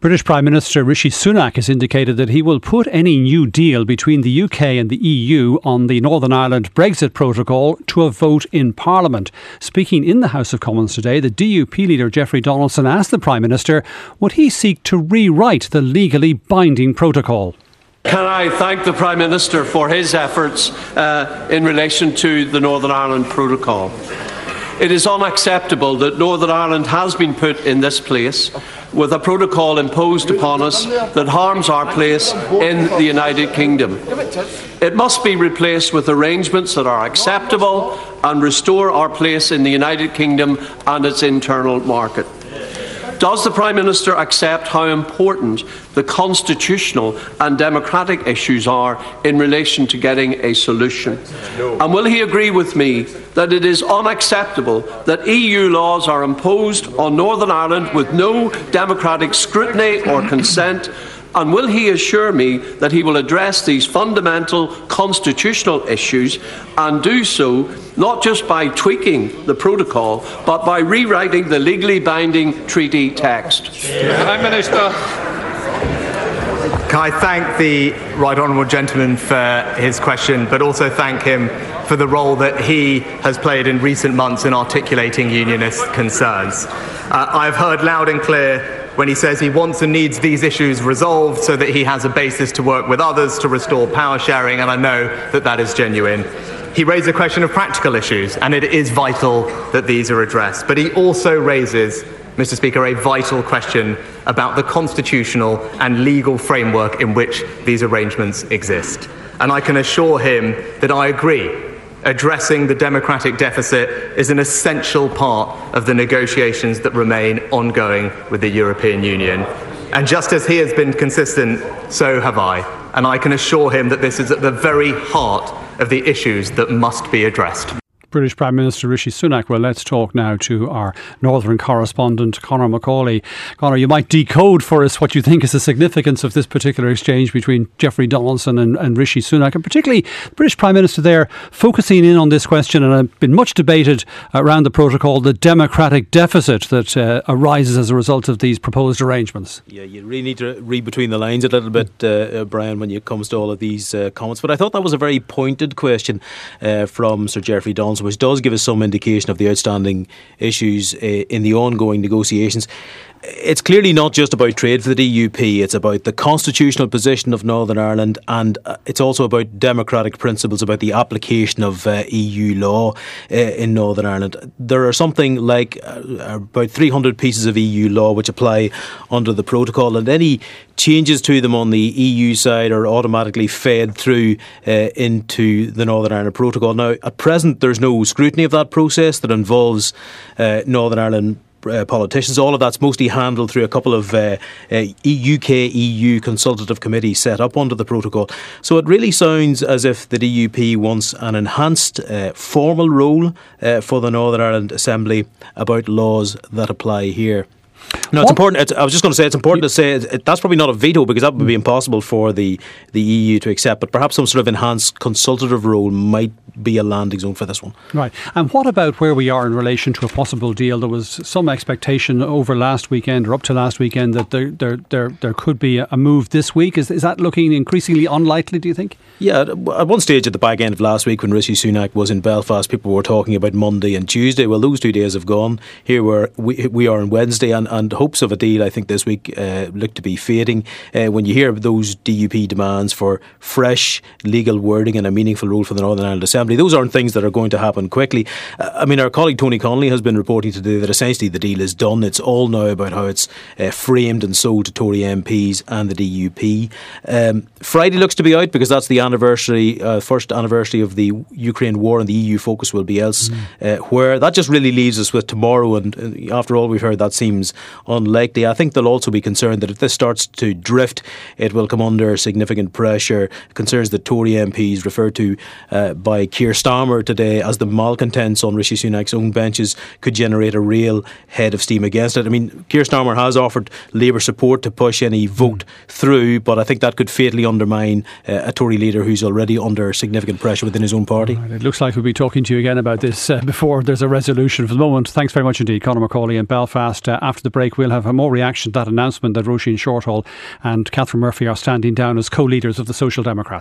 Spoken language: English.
British Prime Minister Rishi Sunak has indicated that he will put any new deal between the UK and the EU on the Northern Ireland Brexit protocol to a vote in Parliament. Speaking in the House of Commons today, the DUP leader Jeffrey Donaldson asked the Prime Minister would he seek to rewrite the legally binding protocol. Can I thank the Prime Minister for his efforts uh, in relation to the Northern Ireland Protocol? It is unacceptable that Northern Ireland has been put in this place with a protocol imposed upon us that harms our place in the United Kingdom. It must be replaced with arrangements that are acceptable and restore our place in the United Kingdom and its internal market. Does the Prime Minister accept how important the constitutional and democratic issues are in relation to getting a solution? No. And will he agree with me that it is unacceptable that EU laws are imposed on Northern Ireland with no democratic scrutiny or consent? And will he assure me that he will address these fundamental constitutional issues and do so not just by tweaking the protocol, but by rewriting the legally binding treaty text? Prime Minister. Can I thank the right honourable gentleman for his question, but also thank him for the role that he has played in recent months in articulating unionist concerns. Uh, I have heard loud and clear when he says he wants and needs these issues resolved so that he has a basis to work with others to restore power sharing, and I know that that is genuine. He raised a question of practical issues, and it is vital that these are addressed. But he also raises, Mr. Speaker, a vital question about the constitutional and legal framework in which these arrangements exist. And I can assure him that I agree addressing the democratic deficit is an essential part of the negotiations that remain ongoing with the European Union. And just as he has been consistent, so have I. And I can assure him that this is at the very heart of the issues that must be addressed. British Prime Minister Rishi Sunak. Well, let's talk now to our northern correspondent, Conor Macauley. Conor, you might decode for us what you think is the significance of this particular exchange between Jeffrey Donaldson and, and Rishi Sunak, and particularly the British Prime Minister there focusing in on this question, and it's been much debated around the protocol, the democratic deficit that uh, arises as a result of these proposed arrangements. Yeah, you really need to read between the lines a little bit, uh, uh, Brian, when it comes to all of these uh, comments. But I thought that was a very pointed question uh, from Sir Jeffrey Donaldson which does give us some indication of the outstanding issues uh, in the ongoing negotiations it's clearly not just about trade for the DUP, it's about the constitutional position of Northern Ireland and uh, it's also about democratic principles, about the application of uh, EU law uh, in Northern Ireland. There are something like uh, about 300 pieces of EU law which apply under the protocol, and any changes to them on the EU side are automatically fed through uh, into the Northern Ireland Protocol. Now, at present, there's no scrutiny of that process that involves uh, Northern Ireland uh, politicians. All of that's mostly handled through a couple of uh, uh, UK EU consultative committees set up under the protocol. So it really sounds as if the DUP wants an enhanced uh, formal role uh, for the Northern Ireland Assembly about laws that apply here. No, it's important. It's, I was just going to say it's important to say it, that's probably not a veto because that would be impossible for the the EU to accept. But perhaps some sort of enhanced consultative role might be a landing zone for this one. Right. And what about where we are in relation to a possible deal? There was some expectation over last weekend or up to last weekend that there there there, there could be a move this week. Is is that looking increasingly unlikely? Do you think? Yeah. At one stage at the back end of last week, when Rishi Sunak was in Belfast, people were talking about Monday and Tuesday. Well, those two days have gone. Here we're, we we are on Wednesday, and, and hopes of a deal, I think, this week uh, look to be fading. Uh, when you hear those DUP demands for fresh legal wording and a meaningful role for the Northern Ireland Assembly, those aren't things that are going to happen quickly. Uh, I mean, our colleague Tony Connelly has been reporting today that essentially the deal is done. It's all now about how it's uh, framed and sold to Tory MPs and the DUP. Um, Friday looks to be out because that's the anniversary, uh, first anniversary of the Ukraine war, and the EU focus will be elsewhere. Mm. where that just really leaves us with tomorrow, and after all we've heard, that seems unlikely. I think they'll also be concerned that if this starts to drift, it will come under significant pressure. Concerns that Tory MPs referred to uh, by Keir Starmer today as the malcontents on Rishi Sunak's own benches could generate a real head of steam against it. I mean, Keir Starmer has offered Labour support to push any vote through, but I think that could fatally undermine uh, a Tory leader who's already under significant pressure within his own party. Right, it looks like we'll be talking to you again about this uh, before there's a resolution. For the moment, thanks very much indeed, Conor Macauley in Belfast. Uh, after the break, we'll have a more reaction to that announcement that Roisin Shortall and Catherine Murphy are standing down as co leaders of the Social Democrats.